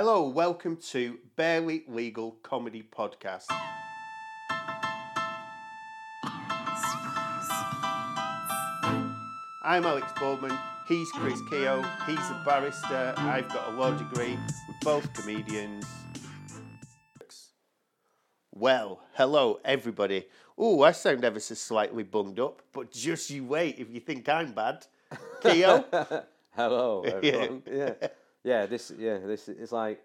Hello, welcome to Barely Legal Comedy Podcast. I'm Alex Boldman. He's Chris Keogh. He's a barrister. I've got a law degree. We're both comedians. Well, hello everybody. Oh, I sound ever so slightly bunged up, but just you wait if you think I'm bad. Keogh? Hello, everyone. yeah, yeah. Yeah, this, yeah, this. It's like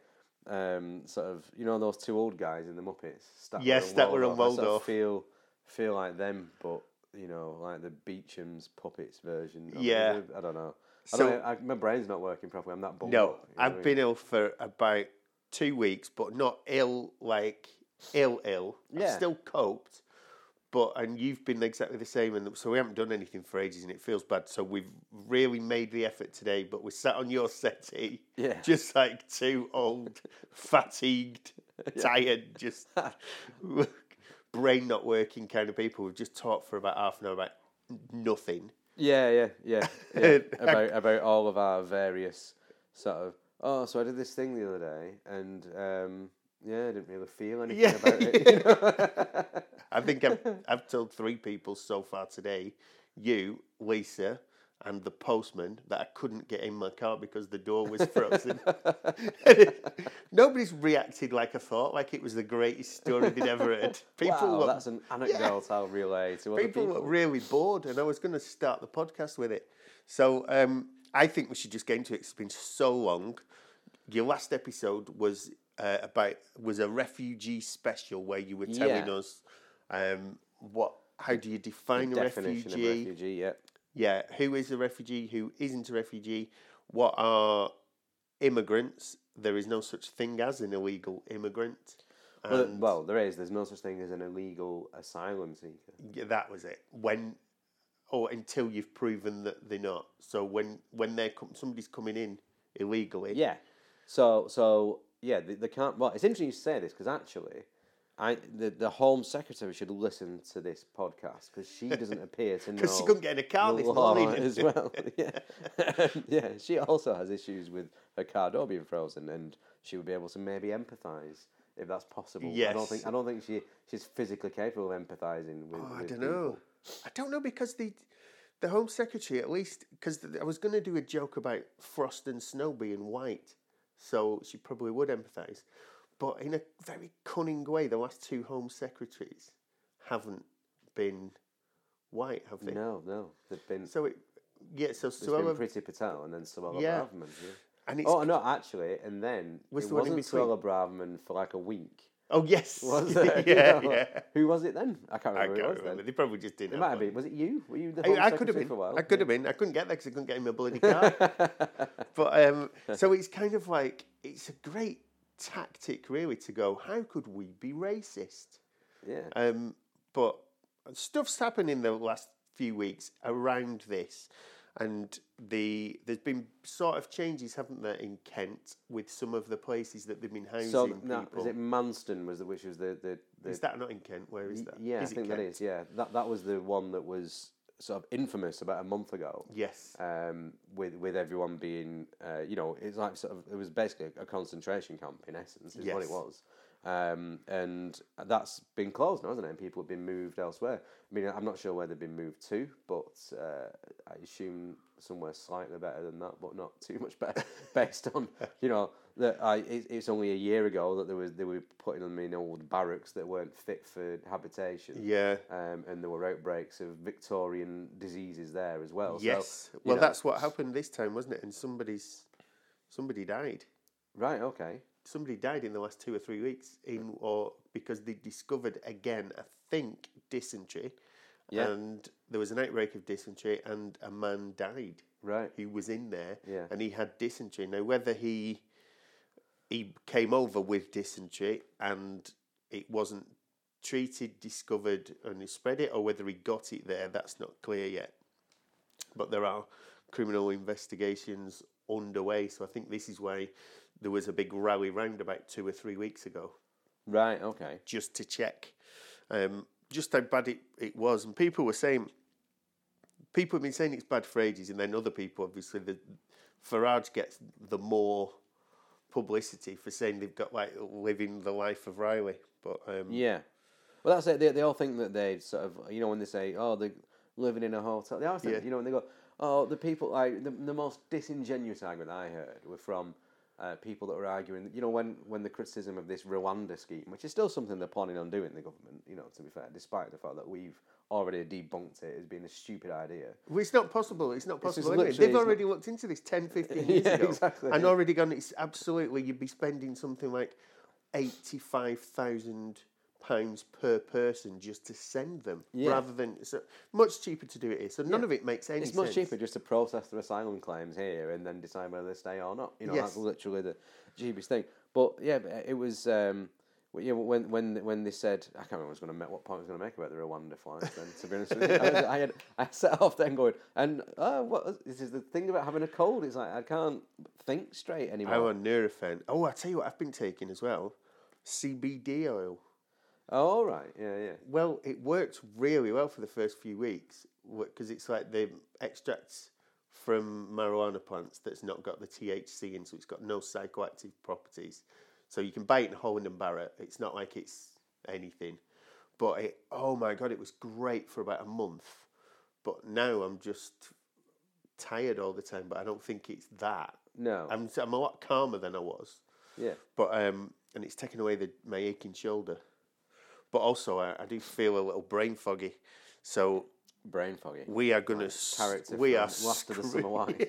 um, sort of you know those two old guys in the Muppets. Statler Yes, and Statler and I sort of feel feel like them, but you know, like the Beecham's puppets version. Yeah. I don't know. I So- don't, I, my brain's not working properly. I'm that bummed No, up, you know what I I've mean? been ill for about two weeks, but not ill like ill ill. I've Yeah. still coped, but and you've been exactly the same, and so we haven't done anything for ages, and it feels bad. So we've really made the effort today, but we're sat on your settee, Yeah. just like two old, fatigued, tired, just brain not working kind of people. We've just talked for about half an hour about nothing. Yeah, yeah, yeah, yeah. about about all of our various sort of. Oh, so I did this thing the other day, and um, yeah, I didn't really feel anything Yeah. about it. You know? I think I've, I've told three people so far today you, Lisa, and the postman that I couldn't get in my car because the door was frozen. Nobody's reacted like I thought, like it was the greatest story they'd ever heard. People wow, were, that's an anecdote I'll relay to other people people. were really bored, and I was going to start the podcast with it. So um, I think we should just get into it. It's been so long. Your last episode was uh, about was a refugee special where you were telling Yeah. us um, what how do you define a Definition refugee? of refugee, yeah. Yeah, who is a refugee? Who isn't a refugee? What are immigrants? There is no such thing as an illegal immigrant. Well, well, there is. There's no such thing as an illegal asylum seeker. Yeah, that was it. When, or until you've proven that they're not. So when when they're somebody's coming in illegally. Yeah. So, so yeah, they, they can't. Well, it's interesting you say this because actually, I the, the Home Secretary should listen to this podcast because she doesn't appear to know. Because she couldn't get in a car this morning. as well. yeah, um, yeah. She also has issues with her car door being frozen, and she would be able to maybe empathise if that's possible. Yes. I don't think I don't think she she's physically capable of empathising with. Oh, I with don't people. know. I don't know because the the Home Secretary at least because I was going to do a joke about frost and snow being white, so she probably would empathise, but in a very cunning way. The last two Home Secretaries haven't been white, have they? No, no, they've been. So it yeah. So It's been Suella Priti Patel and then Suella Yeah. Braverman. Yeah. and it's Oh no, actually, and then Was it wasn't? Suella Braverman for like a week. Oh yes, Was it? yeah, You know, yeah. Who was it then? I can't remember. I can't who it was remember. Then. They probably just didn't. It might have been. Was it you? Were you the I, I could have been. for a while? I could have been. I couldn't get there because I couldn't get in my bloody car. but um, so it's kind of like it's a great tactic, really, to go. How could we be racist? Yeah. Um, but stuff's happened in the last few weeks around this, and the there's been sort of changes, haven't there, in Kent with some of the places that they've been housing So people. no, is it Manston? Was the which was the the, the Is that not in Kent? Where is that? yeah? Is I think that Kent? is. Yeah, that that was the one that was sort of infamous about a month ago. Yes. Um, with with everyone being, uh, you know, it's like sort of it was basically a concentration camp in essence, is what it was. Um, and that's been closed now, hasn't it? And people have been moved elsewhere. I mean, I'm not sure where they've been moved to, but uh, I assume somewhere slightly better than that, but not too much better, based on you know that I. It, it's only a year ago that there was they were putting them in old barracks that weren't fit for habitation. Yeah. Um, and there were outbreaks of Victorian diseases there as well. Yes. you well, know- that's what happened this time, wasn't it? And somebody's somebody died. right. Okay. Somebody died in the last two or three weeks in or because they discovered again, I think, dysentery. Yeah. And there was an outbreak of dysentery and a man died Right. who was in there Yeah. and he had dysentery. Now whether he he came over with dysentery and it wasn't treated, discovered, and he spread it, or whether he got it there, that's not clear yet. But there are criminal investigations underway, so I think this is why there was a big rally round about two or three weeks ago Right. Okay. just to check um, just how bad it, it was. And people were saying, people have been saying it's bad for ages, and then other people, obviously, the Farage gets the more publicity for saying they've got like living the life of Riley. But um, Yeah. Well, that's it. They, they all think that they sort of, you know, when they say, oh, they're living in a hotel, they always think, Yeah. you know, when they go, oh, the people, like, the, the most disingenuous argument I heard were from uh, people that were arguing, you know, when, when the criticism of this Rwanda scheme, which is still something they're planning on doing, the government, you know, to be fair, despite the fact that we've already debunked it as being a stupid idea. Well, it's not possible. It's not possible. literally- They've it's already looked into this 10, 15 years Yeah, ago. exactly. And already gone, it's absolutely, you'd be spending something like £85,000 per person just to send them Yeah. rather than, it's much cheaper to do it here. So none Yeah. of it makes any It's sense. much cheaper just to process their asylum claims here and then decide whether they stay or not. You know, Yes. that's literally the cheapest thing. But yeah, it was. Um, yeah, when when when they said, I can't remember what was going to make, what point I was going to make about the Rwanda flights. Then, to be honest with you, I, I had I set off then going, and oh, what this is the thing about having a cold. It's like I can't think straight anymore. I'm on Nurofen. Oh, I tell you what, I've been taking as well CBD oil. Oh, all right, yeah, yeah. Well, it worked really well for the first few weeks because it's like the extracts from marijuana plants that's not got the THC in, so it's got no psychoactive properties. So you can buy it in Holland and Barrett. It's not like it's anything, but it. Oh my god, it was great for about a month. But now I'm just tired all the time. But I don't think it's that. No, I'm I'm a lot calmer than I was. yeah. But um, and it's taken away the my aching shoulder. But also, I, I do feel a little brain foggy. So Brain foggy. we are gonna. s- Character we are Laughter the Summer. Wine.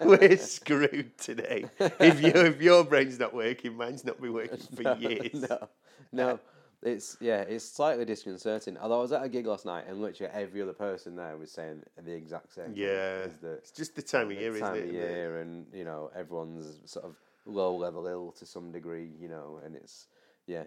We're screwed today. If you if your brain's not working, mine's not been working for years. no, no. It's yeah, it's slightly disconcerting. Although I was at a gig last night and literally every other person there was saying the exact same. Yeah, that it's just the time of year, the isn't time it? of year, and you know everyone's sort of low level ill to some degree, you know, and it's yeah,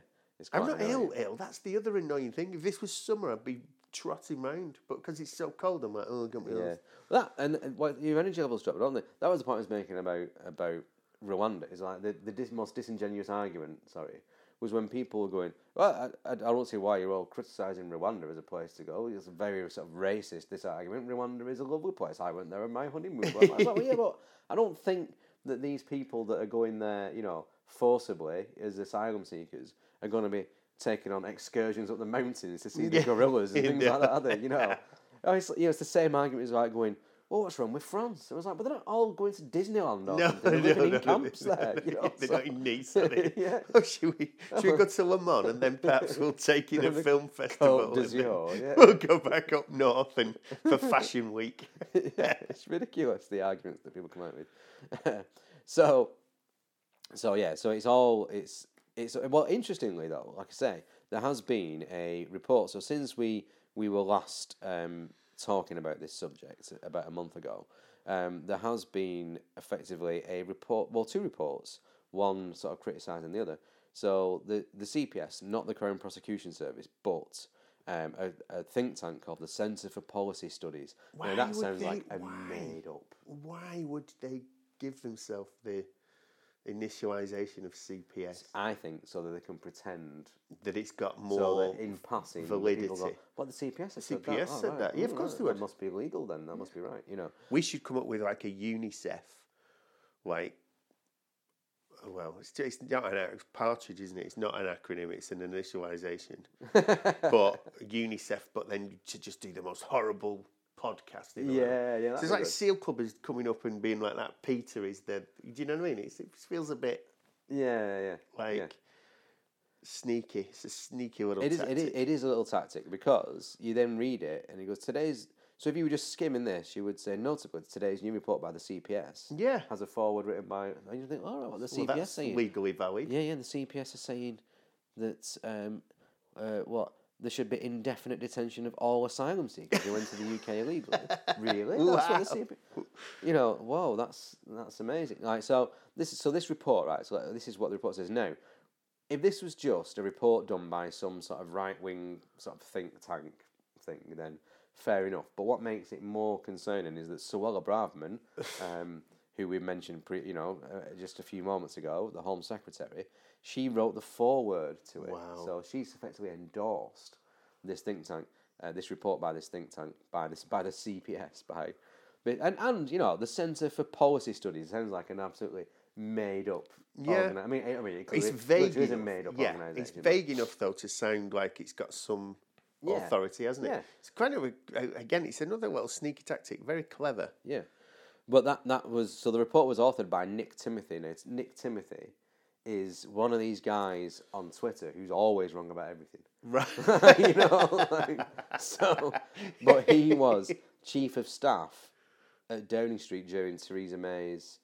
I'm not annoying. ill. Ill. That's the other annoying thing. If this was summer, I'd be trotting round. But because it's so cold, I'm like, oh, get me Yeah, well, that and, uh, and what your energy levels drop, don't they? That was the point I was making about about Rwanda. Is like the the dis, most disingenuous argument. Sorry, was when people were going, well, I, I, I don't see why you're all criticising Rwanda as a place to go. It's very sort of racist. This argument, Rwanda is a lovely place. I went there on my honeymoon. But I was like, well, yeah, but I don't think that these people that are going there, you know, forcibly as asylum seekers are going to be taking on excursions up the mountains to see the gorillas and things like that, are they? You know, oh, it's, you know, it's the same argument as like going, well, what's wrong with France? I was like, but they're not all going to Disneyland or No, something. They're no, living no, in camps there, you know. They're so- not in Nice, are they? yeah. Oh, should we? Should we go to Le Mans and then perhaps we'll take in a film festival? And yeah. We'll go back up north and for Fashion Week. yeah, it's ridiculous the arguments that people come out with. so, so yeah, so it's all it's it's well. Interestingly though, like I say, there has been a report. So since we we were last um, talking about this subject about a month ago, um, there has been effectively a report. Well, two reports. One sort of criticising the other. So the the CPS, not the Crown Prosecution Service, but um, a, a think tank called the Centre for Policy Studies. Why now that sounds they- like a why? made up. Why would they give themselves the initialisation of CPS I think so that they can pretend that it's got so more? that in passing people go, validity. Well, the CPS has said that. CPS Oh, right. that. Yeah, of Mm, course right. they would. That must be legal then. That must be right. You know. We should come up with like a UNICEF, like. Well, it's, it's not an ac- partridge, isn't it? It's not an acronym; it's an initialisation. but UNICEF, but then to just do the most horrible podcast. in. Yeah, yeah. So it's like good. Seal Club is coming up and being like that. Peter is the. Do you know what I mean? It's, it feels a bit yeah, yeah. like yeah. sneaky. It's a sneaky little. It is, tactic. it is. It is a little tactic because you then read it and it goes today's. So if you were just skimming this, you would say notably today's new report by the CPS Yeah. has a forward written by. And you think, all right, what the Well, CPS saying? legally valid. Yeah, yeah. The CPS are saying that um, uh, what there should be indefinite detention of all asylum seekers who enter the UK illegally. really? That's what the CPS. You know, whoa, that's that's amazing. Like, so this is so this report, right? So this is what the report says now. If this was just a report done by some sort of right wing sort of think tank thing, then fair enough. But what makes it more concerning is that Suella Braverman, um, who we mentioned, pre, you know, uh, just a few moments ago, the Home Secretary, she wrote the foreword to it. Wow. So she's effectively endorsed this think tank, uh, this report by this think tank, by this by the CPS, by, and and you know the Centre for Policy Studies sounds like an absolutely made up. Yeah. organi- I mean, I mean, it It's clearly- vague literally is a enough. made up yeah, organisation. it's vague enough though to sound like it's got some Yeah. authority, hasn't it? Yeah. It's kind of a, again, it's another little sneaky tactic. Very clever. Yeah, but that that was so. The report was authored by Nick Timothy. And it's Nick Timothy is one of these guys on Twitter who's always wrong about everything. Right. you know, like, so. But he was chief of staff at Downing Street during Theresa May's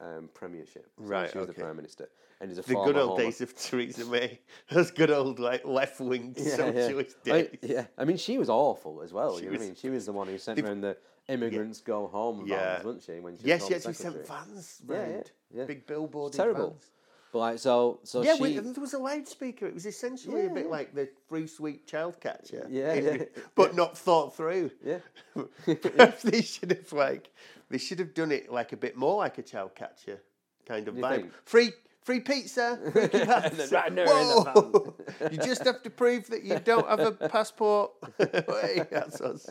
um, premiership. So Right, she was okay. the prime minister, and he's a the good old Home days of Theresa May. Those good old like left wing yeah, socialist yeah. I, yeah, I mean, she was awful as well. She you know what I mean? She was the one who sent They've- around the immigrants go home vans, Yeah. wasn't she? When she Yes, yes, we sent vans Yeah, yeah, round. yeah. Big billboard terrible. vans. But like, so, so Yeah, she, there was a loudspeaker. It was essentially a bit yeah. like the free sweet child catcher. Yeah, yeah, But not thought through. yeah, Perhaps they should have like they should have done it like a bit more like a child catcher kind of You vibe. think? Free free pizza, free kebabs. right in Whoa! you just have to prove that you don't have a passport. Hey, that's us.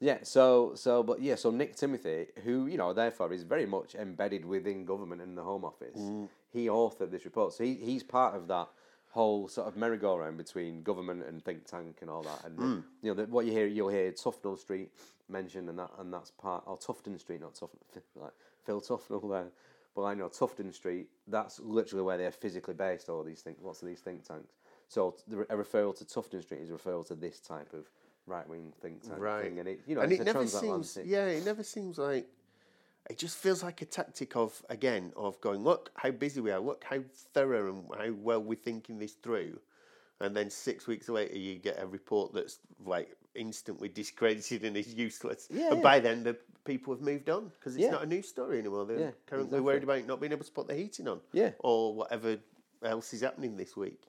Yeah. So, so, but yeah, so Nick Timothy, who you know, therefore is very much embedded within government and the Home Office, Mm. he authored this report. So he, he's part of that whole sort of merry-go-round between government and think tank and all that. And Mm. you know, the, what you hear, you'll hear Tufnell Street mentioned, and that, and that's part, or Tufton Street, not Tufton, like Phil Tufnell there. But I know Tufton Street, that's literally where they're physically based. All these think, lots of these think tanks. So a referral to Tufton Street is a referral to this type of right wing think tank Right. thing, and it you know and it never seems yeah, it never seems like it just feels like a tactic of again of going, look how busy we are, look how thorough and how well we're thinking this through. And then six weeks later you get a report that's like instantly discredited and is useless. Yeah, and yeah. by then the people have moved on because it's Yeah. not a news story anymore. They're Yeah, currently exactly. worried about not being able to put the heating on. Yeah. Or whatever else is happening this week.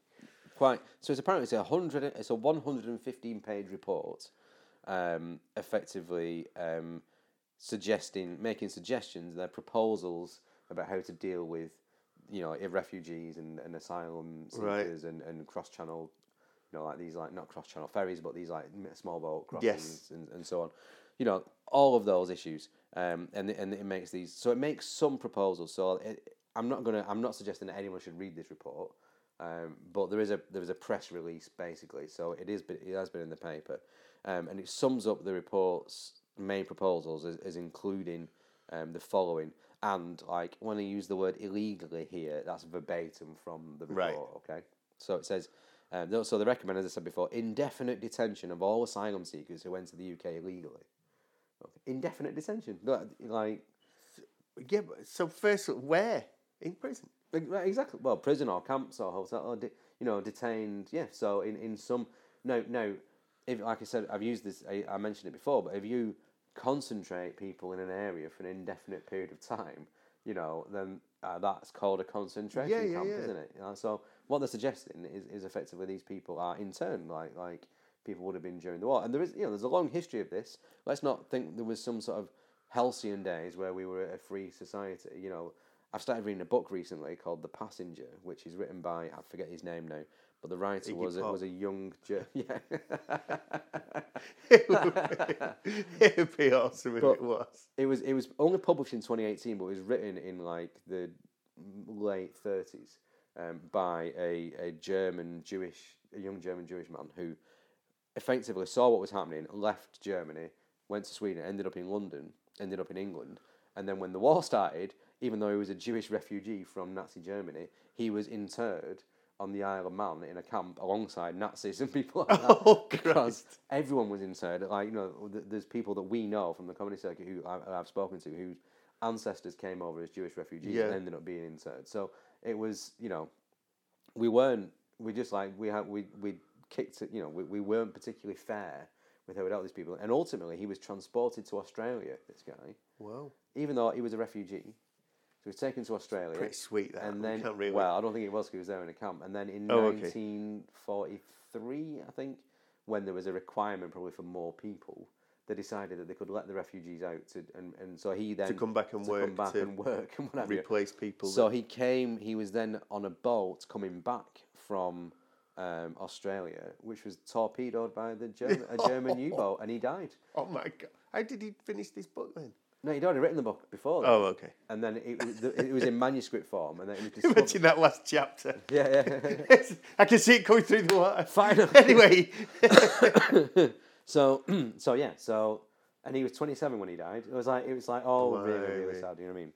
Quite. So it's apparently it's a hundred. It's a one hundred and fifteen page report, um, effectively um, suggesting, making suggestions, their proposals about how to deal with, you know, refugees and, and asylum Right. seekers and, and cross channel, you know, like these like not cross channel ferries, but these like small boat Yes. crossings and, and so on. You know, all of those issues, um, and and it makes these. So it makes some proposals. So it, I'm not gonna. I'm not suggesting that anyone should read this report. Um, but there is a there is a press release basically, so it is it has been in the paper, um, and it sums up the report's main proposals as, as including um, the following. And like when I use the word illegally here, that's verbatim from the Right. report. Okay, so it says. Um, so they recommend, as I said before, indefinite detention of all asylum seekers who enter the UK illegally. Okay. Indefinite detention, Like- like Yeah, so first where? In prison. Exactly. Well, prison or camps or hotel or de- you know detained. Yeah. So in, in some no no, if like I said, I've used this. I, I mentioned it before, but if you concentrate people in an area for an indefinite period of time, you know, then uh, that's called a concentration Yeah, yeah, camp, yeah. isn't it? You know, so what they're suggesting is, is effectively these people are interned, like like people would have been during the war. And there is you know there's a long history of this. Let's not think there was some sort of halcyon days where we were a free society. You know, I've started reading a book recently called The Passenger, which is written by I forget his name now, but the writer Iggy was a, Pop. was a young Ger- yeah. it would be awesome if But- it was. it was it was only published in 2018, but it was written in like the late 30s um, by a, a German Jewish a young German Jewish man who effectively saw what was happening, left Germany, went to Sweden, ended up in London, ended up in England, and then when the war started, even though he was a Jewish refugee from Nazi Germany, he was interred on the Isle of Man in a camp alongside Nazis and people like that. Oh, because Christ. everyone was interred. Like you know, th- there's people that we know from the comedy circuit who I, I've spoken to whose ancestors came over as Jewish refugees Yeah. and ended up being interred. So it was, you know, we weren't. We just like we had we we kicked it. You know, we, we weren't particularly fair with how we dealt with these people. And ultimately, he was transported to Australia. This guy, Well, even though he was a refugee, was taken to Australia. pretty sweet that. And then, really. well, I don't think it was because he was there in a camp. And then in Oh, okay. 1943, I think, when there was a requirement probably for more people, they decided that they could let the refugees out. To, and, and so he then to come back and to work come back and work and whatever. replace people. So he came. He was then on a boat coming back from um, Australia, which was torpedoed by the German, a German U-boat, and he died. oh my god! How did he finish this book then? No, he'd already written the book before. that. Oh, okay. And then it, it, it was in manuscript form, and then it was discovered. Imagine that last chapter. Yeah, yeah. I can see it coming through the water. Finally. Anyway, so, so yeah, so, and he was 27 when he died. It was like, it was like, oh, really, really Blimey. sad. You know what I mean?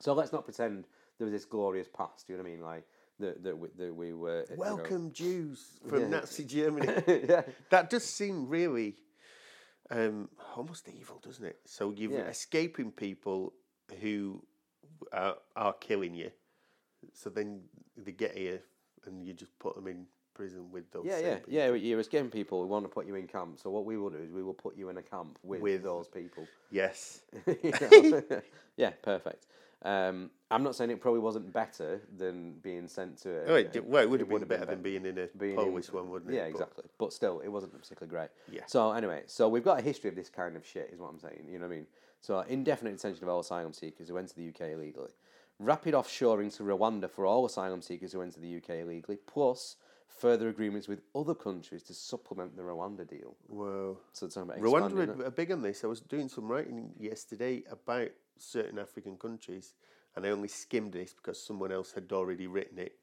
So let's not pretend there was this glorious past. You know what I mean? Like that, that, we, that we were. you know- welcome Jews from Yeah. Nazi Germany. yeah, that does seem really um, almost evil, doesn't it? So you're Yeah. escaping people who are, are killing you. So then they get here and you just put them in prison with those. yeah, yeah, people. yeah. You're escaping people. We want to put you in camp. So what we will do is we will put you in a camp with, With- those people. Yes. Yeah, perfect. Um, I'm not saying it probably wasn't better than being sent to. A, Oh, it, well, it would have been would've better than being in a being in- Polish one, wouldn't it? Yeah, But- exactly. But still, it wasn't particularly great. Yeah. So anyway, so we've got a history of this kind of shit, is what I'm saying. You know what I mean? So indefinite detention of all asylum seekers who enter the UK illegally, rapid offshoring to Rwanda for all asylum seekers who enter the UK illegally, plus further agreements with other countries to supplement the Rwanda deal. Whoa. So it's talking about Rwanda are, are big on this. I was doing some writing yesterday about certain African countries, and I only skimmed this because someone else had already written it.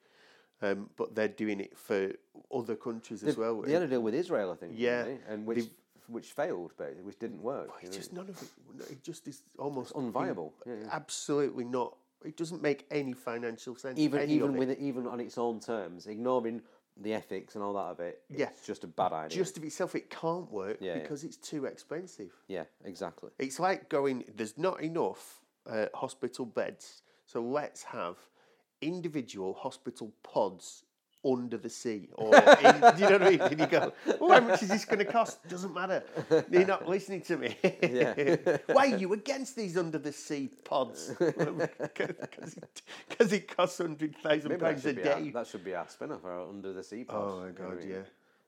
Um, but they're doing it for other countries as well. They had a deal with Israel, I think. Yeah. and which which failed, but which didn't work. you It's just none of it. It just is almost unviable. Yeah, yeah. Absolutely not. It doesn't make any financial sense. even even with it, even on its own terms, ignoring the ethics and all that of it. Yeah. it's just a bad idea. just of itself, it can't work Yeah, yeah. because it's too expensive. yeah, exactly. It's like going. There's not enough uh, hospital beds, so let's have individual hospital pods under the sea, or in, you know what I mean? And you go, "Oh, how much is this going to cost?" Doesn't matter. You're not listening to me. Yeah. Why are you against these under the sea pods? Because it costs hundred thousand pounds a be our, day. that should be our spin-off, our Under the Sea pod. Oh my god, yeah.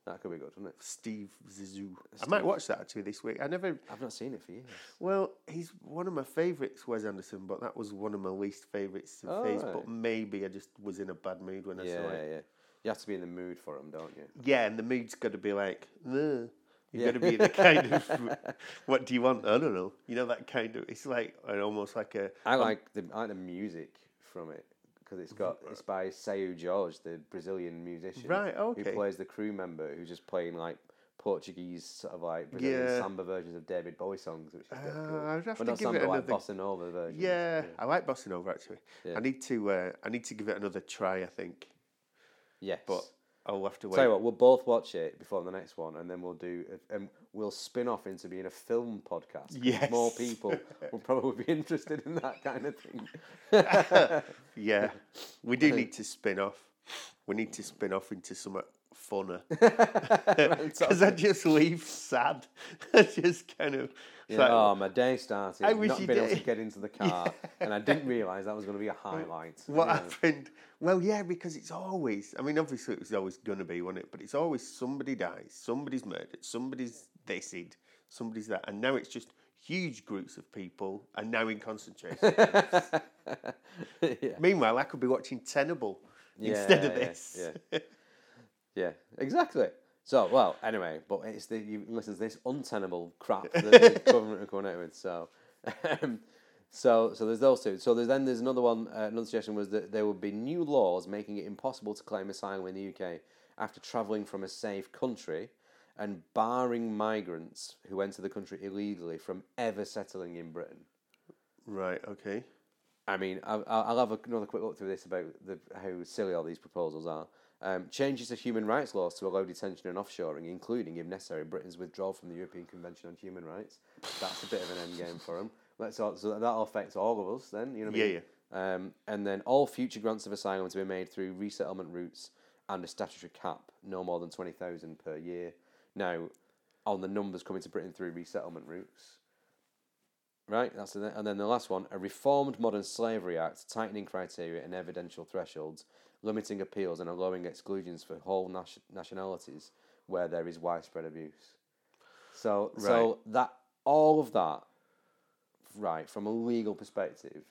That could be good, wouldn't it? Steve Zissou. I might watch that actually this week. I never. I've not seen it for years. Well, he's one of my favourites, Wes Anderson, but that was one of my least favourites of Oh, his. right. But maybe I just was in a bad mood when I saw it. Yeah, yeah. You have to be in the mood for them, don't you? Yeah, and the mood's got to be like, "Ugh." You've Yeah. got to be in the kind of, what do you want? I don't know. You know that kind of. It's like an, almost like a. I like the I like the music from it because it's got it's by Seu Jorge, the Brazilian musician, Right, Okay. Who plays the crew member who's just playing like Portuguese sort of like Brazilian Yeah. samba versions of David Bowie songs, which is Uh, cool. I'd have But to not give samba it like another. bossa nova versions. Yeah, I like Bossa Nova actually. Yeah. I need to. Uh, I need to give it another try. I think, Yes. but I'll have to wait. Tell you what, we'll both watch it before the next one, and then we'll do, and we'll spin off into being a film podcast. Yes. more people will probably be interested in that kind of thing. Yeah, we do need to spin off. We need to spin off into something funner because I just leave sad. I just kind of. Yeah, like, oh, my day started. I wish not you being able to did. get into the car, and I didn't realise that was going to be a highlight. what Yeah. happened? Well, yeah, because it's always. I mean, obviously, it was always going to be, wasn't it? But it's always somebody dies, somebody's murdered, somebody's thised, somebody's that, and now it's just huge groups of people, and now in concentration. camps. yeah. Meanwhile, I could be watching Tenable Yeah, instead of yeah, this. Yeah. Exactly. So, well, anyway, but it's the you listen to this untenable crap that the government are coming out with. So, um, so, so there's those two. So there's then there's another one. Uh, another suggestion was that there would be new laws making it impossible to claim asylum in the UK after travelling from a safe country, and barring migrants who enter the country illegally from ever settling in Britain. Right. Okay. I mean, I'll, I'll have another quick look through this about the, how silly all these proposals are. Um, changes to human rights laws to allow detention and offshoring, including, if necessary, Britain's withdrawal from the European Convention on Human Rights. That's a bit of an end game for them. Let's all, so that'll affect all of us then. You know what I Yeah, mean? Um, and then all future grants of asylum to be made through resettlement routes and a statutory cap, no more than twenty thousand per year. Now, on the numbers coming to Britain through resettlement routes, Right, that's the, and then the last one: a reformed Modern Slavery Act, tightening criteria and evidential thresholds, limiting appeals and allowing exclusions for whole nation- nationalities where there is widespread abuse. So, so that all of that, right, from a legal perspective,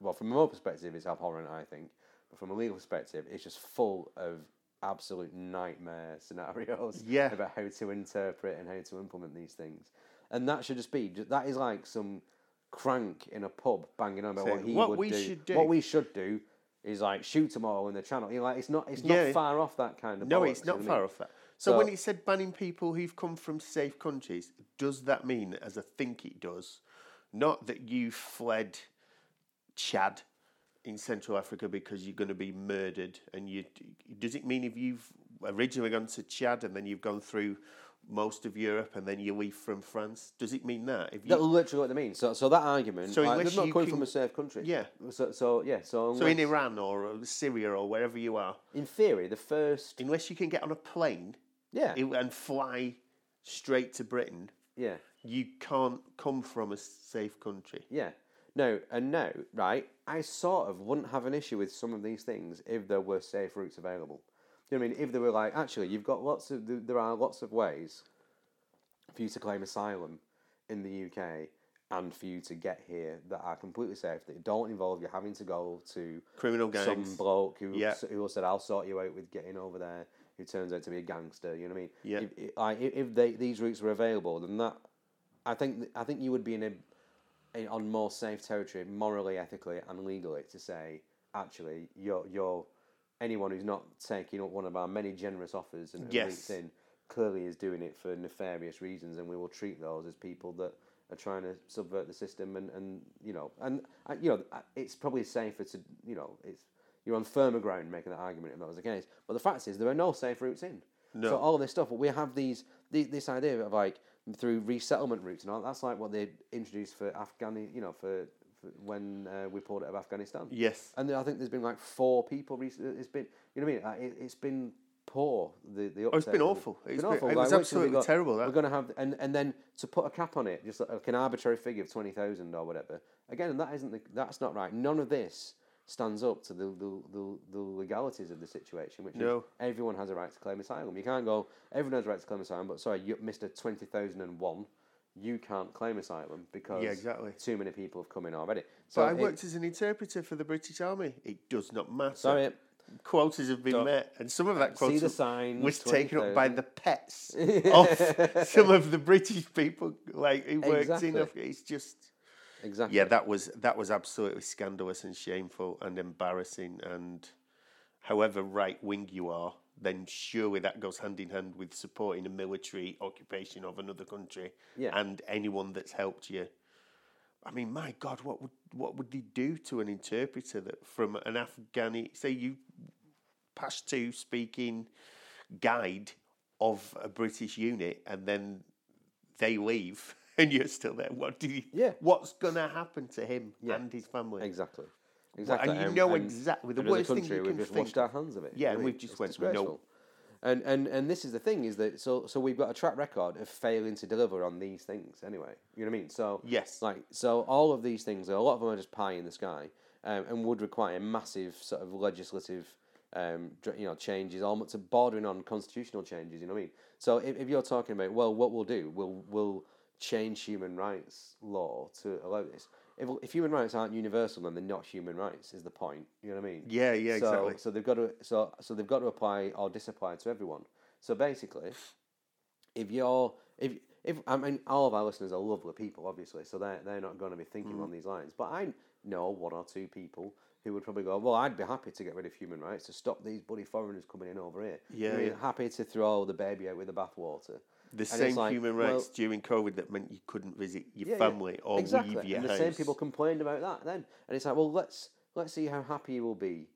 well, from a moral perspective, it's abhorrent, I think, but from a legal perspective, it's just full of absolute nightmare scenarios Yeah. about how to interpret and how to implement these things. And that should just be that is like some crank in a pub banging on about what he "What would we do. should do." What we should do is like shoot them all in the channel. You know, like it's not it's Yeah. not far off that kind of. No, bollocks, it's you know not what I far mean? off that. So, when So- it said banning people who've come from safe countries, does that mean, as I think it does, not that you fled Chad in Central Africa because you're going to be murdered, and you does it mean if you've originally gone to Chad and then you've gone through most of Europe and then you leave from France? Does it mean that if you That's literally what they mean. So, so that argument, So like, unless they're not coming can- from a safe country. Yeah. So, so yeah. So, so in Iran or Syria or wherever you are, in theory, the first, unless you can get on a plane yeah, and fly straight to Britain, yeah, you can't come from a safe country. yeah. No, and no, right? I sort of wouldn't have an issue with some of these things if there were safe routes available. You know what I mean? If they were like, actually, you've got lots of, there- are lots of ways for you to claim asylum in the UK and for you to get here that are completely safe, that don't involve you having to go to Criminal gangs. some bloke who, Yeah. who said, I'll sort you out with getting over there, who turns out to be a gangster, you know what I mean? Yeah. If, if, like, if they, these routes were available, then that, I think, I think you would be in a, a, on more safe territory, morally, ethically, and legally, to say, actually, you're, you're anyone who's not taking up one of our many generous offers and, Yes. routes in clearly is doing it for nefarious reasons, and we will treat those as people that are trying to subvert the system, and, and you know, and uh, you know, uh, it's probably safer to, you know, it's you're on firmer ground making that argument if that was the case. But the fact is, there are no safe routes in. No. So all this stuff, But we have these, the, this idea of like through resettlement routes and all. That's like what they introduced for Afghani, you know, for when uh, we pulled out of Afghanistan. Yes. And I think there's been like four people. Recently. It's been, you know what I mean? It, it's been poor. The the Oh, it's been uptake of it. awful. It's It's been been- awful. it was we absolutely got? terrible, that. We're going to have, and and then to put a cap on it, just like an arbitrary figure of twenty thousand or whatever. Again, that isn't the, that's not right. None of this stands up to the the, the, the legalities of the situation, which No. is everyone has a right to claim asylum. You can't go. Everyone has a right to claim asylum, but sorry, you, Mister Twenty Thousand and One. You can't claim asylum because Yeah, exactly. too many people have come in already. So But I it- worked as an interpreter for the British Army. It does not matter. Sorry, Quotas have been Don't- met, and some of that quota the sign, was taken up by the pets of some of the British people, like who worked Exactly. in. It's just exactly. yeah, that was that was absolutely scandalous and shameful and embarrassing. And however right wing you are, then surely that goes hand in hand with supporting a military occupation of another country Yeah. and anyone that's helped you. I mean, my God, what would what would they do to an interpreter that from an Afghani? Say you Pashto speaking guide of a British unit, and then they leave, and you're still there. What do you? Yeah. What's gonna happen to him Yeah. and his family? Exactly. Exactly. and you know exactly the and as a worst thing country, you we've can just think washed our hands of it. Yeah, you and we've just It's went. "Nope." And, and and this is the thing is that so so we've got a track record of failing to deliver on these things anyway. You know what I mean? So Yes. like so all of these things, a lot of them are just pie in the sky, um, and would require massive sort of legislative, um, you know, changes, almost bordering on constitutional changes. You know what I mean? So if, if you're talking about well, what we'll do, we'll we'll change human rights law to allow this. If, if human rights aren't universal, then they're not human rights. Is the point? You know what I mean? Yeah, yeah, so, exactly. So they've got to so so they've got to apply or disapply to everyone. So basically, if you're if if I mean all of our listeners are lovely people, obviously, so they're they're not going to be thinking Mm. on these lines. But I know one or two people who would probably go, well, I'd be happy to get rid of human rights to stop these bloody foreigners coming in over here. You know I mean? yeah. happy to throw the baby out with the bathwater. The same like, human well- rights during COVID that meant you couldn't visit your Yeah, yeah. family or exactly. leave your and the same people complained about that then, and it's like, well, let's let's see how happy you will be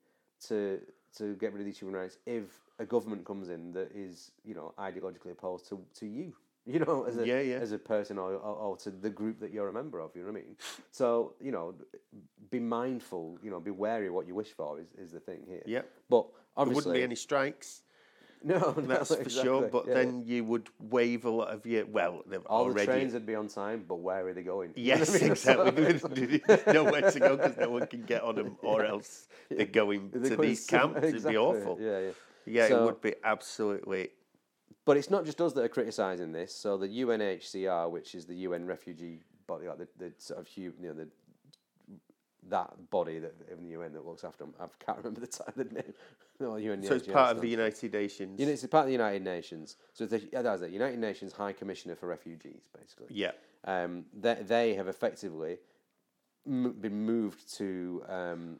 to to get rid of these human rights if a government comes in that is you know ideologically opposed to, to you, you know, as a Yeah, yeah. as a person or, or or to the group that you're a member of. You know what I mean? So you know, be mindful. You know, be wary of what you wish for. Is, is the thing here. Yep. But obviously There wouldn't be any strikes, no, no, that's for sure. But Yeah, then you would waive a lot of your well, all already. the trains would be on time, but where are they going? You know Yes, I mean? exactly. Nowhere to go because no one can get on them, or else they're going They're to going these camps. It'd be awful. Yeah, yeah. Yeah, So- it would be absolutely. But it's not just us that are criticising this. So the UNHCR, which is the UN refugee body, like the, the sort of you know the that body that in the UN that looks after them. I can't remember the time the name. No, UN. So it's part of the United Nations. You know, it's part of the United Nations. So it's the, yeah, that's it. United Nations High Commissioner for Refugees, basically. yeah, Um, they, they have effectively m- been moved to um,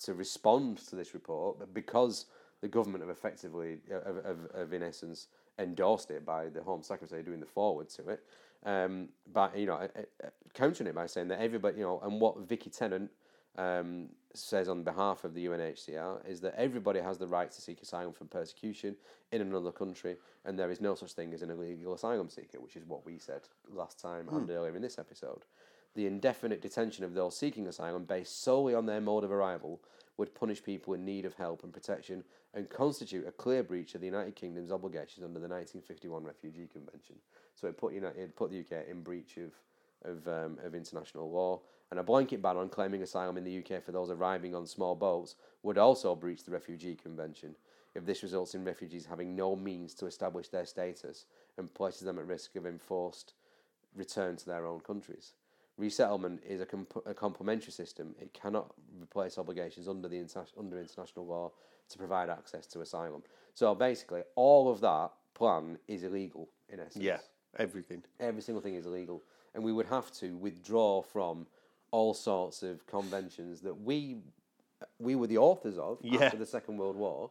to respond to this report, but because the government have effectively, have, have, have in essence, endorsed it by the Home Secretary doing the forward to it, um, but you know, uh, uh, countering it by saying that everybody, you know, and what Vicky Tennant um, says on behalf of the UNHCR is that everybody has the right to seek asylum from persecution in another country, and there is no such thing as an illegal asylum seeker, which is what we said last time and earlier in this episode. The indefinite detention of those seeking asylum based solely on their mode of arrival would punish people in need of help and protection and constitute a clear breach of the United Kingdom's obligations under the 1951 Refugee Convention. So it put, United, it put the UK in breach of, of, um, of international law. And a blanket ban on claiming asylum in the UK for those arriving on small boats would also breach the Refugee Convention if this results in refugees having no means to establish their status and places them at risk of enforced return to their own countries. Resettlement is a, comp- a complementary system. It cannot replace obligations under the inter- under international law to provide access to asylum. So basically, all of that plan is illegal in essence. Yeah, everything. Every single thing is illegal, and we would have to withdraw from all sorts of conventions that we we were the authors of Yeah. after the Second World War.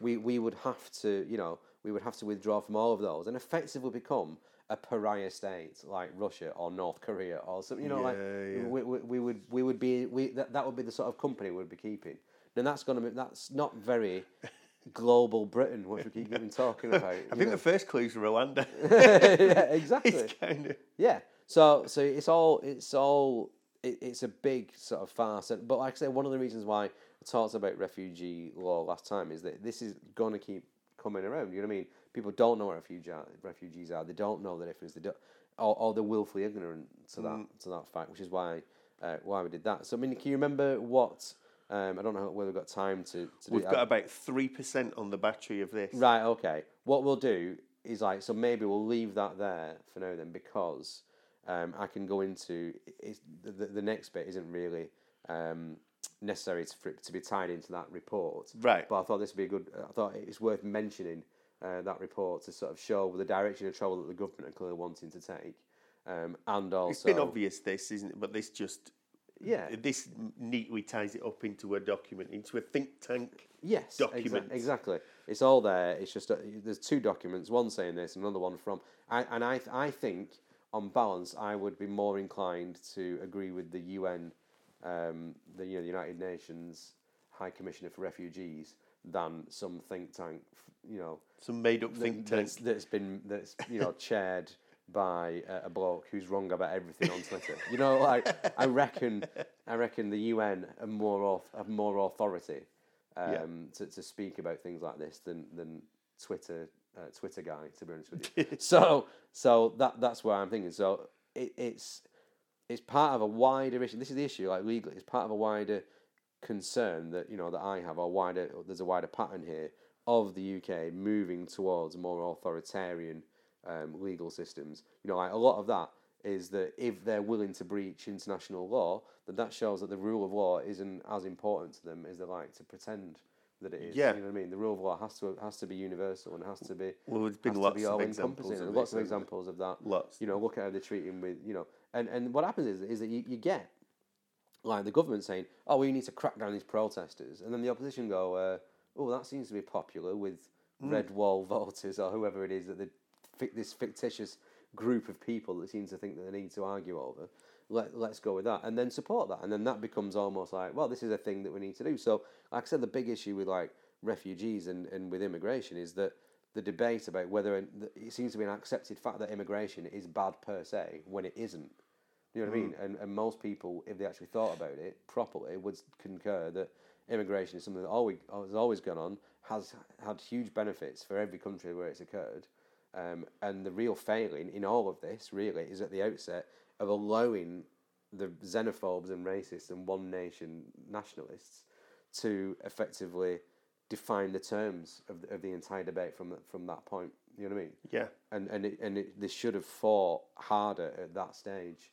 We we would have to, you know, we would have to withdraw from all of those and effectively become a pariah state like Russia or North Korea or something. You know, like Yeah, yeah. we, we, we would we would be we that, that would be the sort of company we'd be keeping. And that's going to be that's not very global Britain, which we keep been talking about. I think know. the first clue is Rwanda. yeah, exactly. it's kind of Yeah. So so it's all it's all it, it's a big sort of farce. But like I say, one of the reasons why I talked about refugee law last time is that this is going to keep coming around. You know what I mean? People don't know what are, refugees are. They don't know the difference. They don't, or, or they're willfully ignorant to that to that fact, which is why uh, why we did that. So I mean, can you remember what? Um, I don't know whether we've got time to, to we've got about three percent on the battery of this. Right, okay. What we'll do is like, so maybe we'll leave that there for now then because um, I can go into the, the next bit isn't really um, necessary to, for it to be tied into that report. Right. But I thought this would be a good, I thought it's worth mentioning uh, that report to sort of show the direction of travel that the government are clearly wanting to take. Um, and also, It's been obvious this, isn't it? But this just yeah, this neatly ties it up into a document, into a think tank. Yes, exa- exactly. It's all there. It's just uh, there's two documents, one saying this, and another one from. I, and I, I think on balance, I would be more inclined to agree with the UN, um, the you know the United Nations High Commissioner for Refugees, than some think tank, you know, Some made up think tank. that's, that's been that's you know chaired by a, a bloke who's wrong about everything on Twitter. you know, like I reckon, I reckon the UN have more have more authority um, Yeah. to, to speak about things like this than than Twitter uh, Twitter guy. To be honest with you, so so that that's where I'm thinking. So it, it's it's part of a wider issue. This is the issue, like legally, it's part of a wider concern that you know that I have, or wider. There's a wider pattern here of the UK moving towards more authoritarian um, legal systems. You know, like a lot of that is that if they're willing to breach international law, then that shows that the rule of law isn't as important to them as they like to pretend that it is. Yeah. you know what I mean. The rule of law has to has to be universal and has to be Well, there's been lots be of examples of lots of examples of that. Lots. You know, look at how they're treating with you know, and and what happens is is that you, you get like the government saying, "Oh, we need to crack down these protesters," and then the opposition go, uh, "Oh, that seems to be popular with Hmm. red wall voters or whoever it is that the this fictitious group of people that seems to think that they need to argue over. Let let's go with that, and then support that, and then that becomes almost like, well, this is a thing that we need to do. So, like I said, the big issue with like refugees and, and with immigration is that the debate about whether it seems to be an accepted fact that immigration is bad per se when it isn't. You know what I mean? And, and most people, if they actually thought about it properly, would concur that immigration is something that always, has always gone on, has had huge benefits for every country where it's occurred. Um, and the real failing in all of this, really, is at the outset of allowing the xenophobes and racists and one nation nationalists to effectively define the terms of the, of the entire debate from, that- from that point. You know what I mean? Yeah. and and it, and it, they should have fought harder at that stage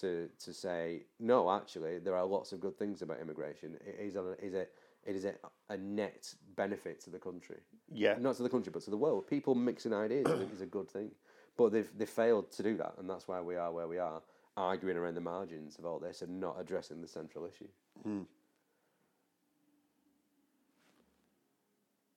to to say no. Actually, there are lots of good things about immigration. It is a is a it is a, a net benefit to the country. Yeah. not to the country, but to the world. People mixing ideas I think is a good thing, but they've they failed to do that, and that's why we are where we are. arguing around the margins of all this and not addressing the central issue. Hmm.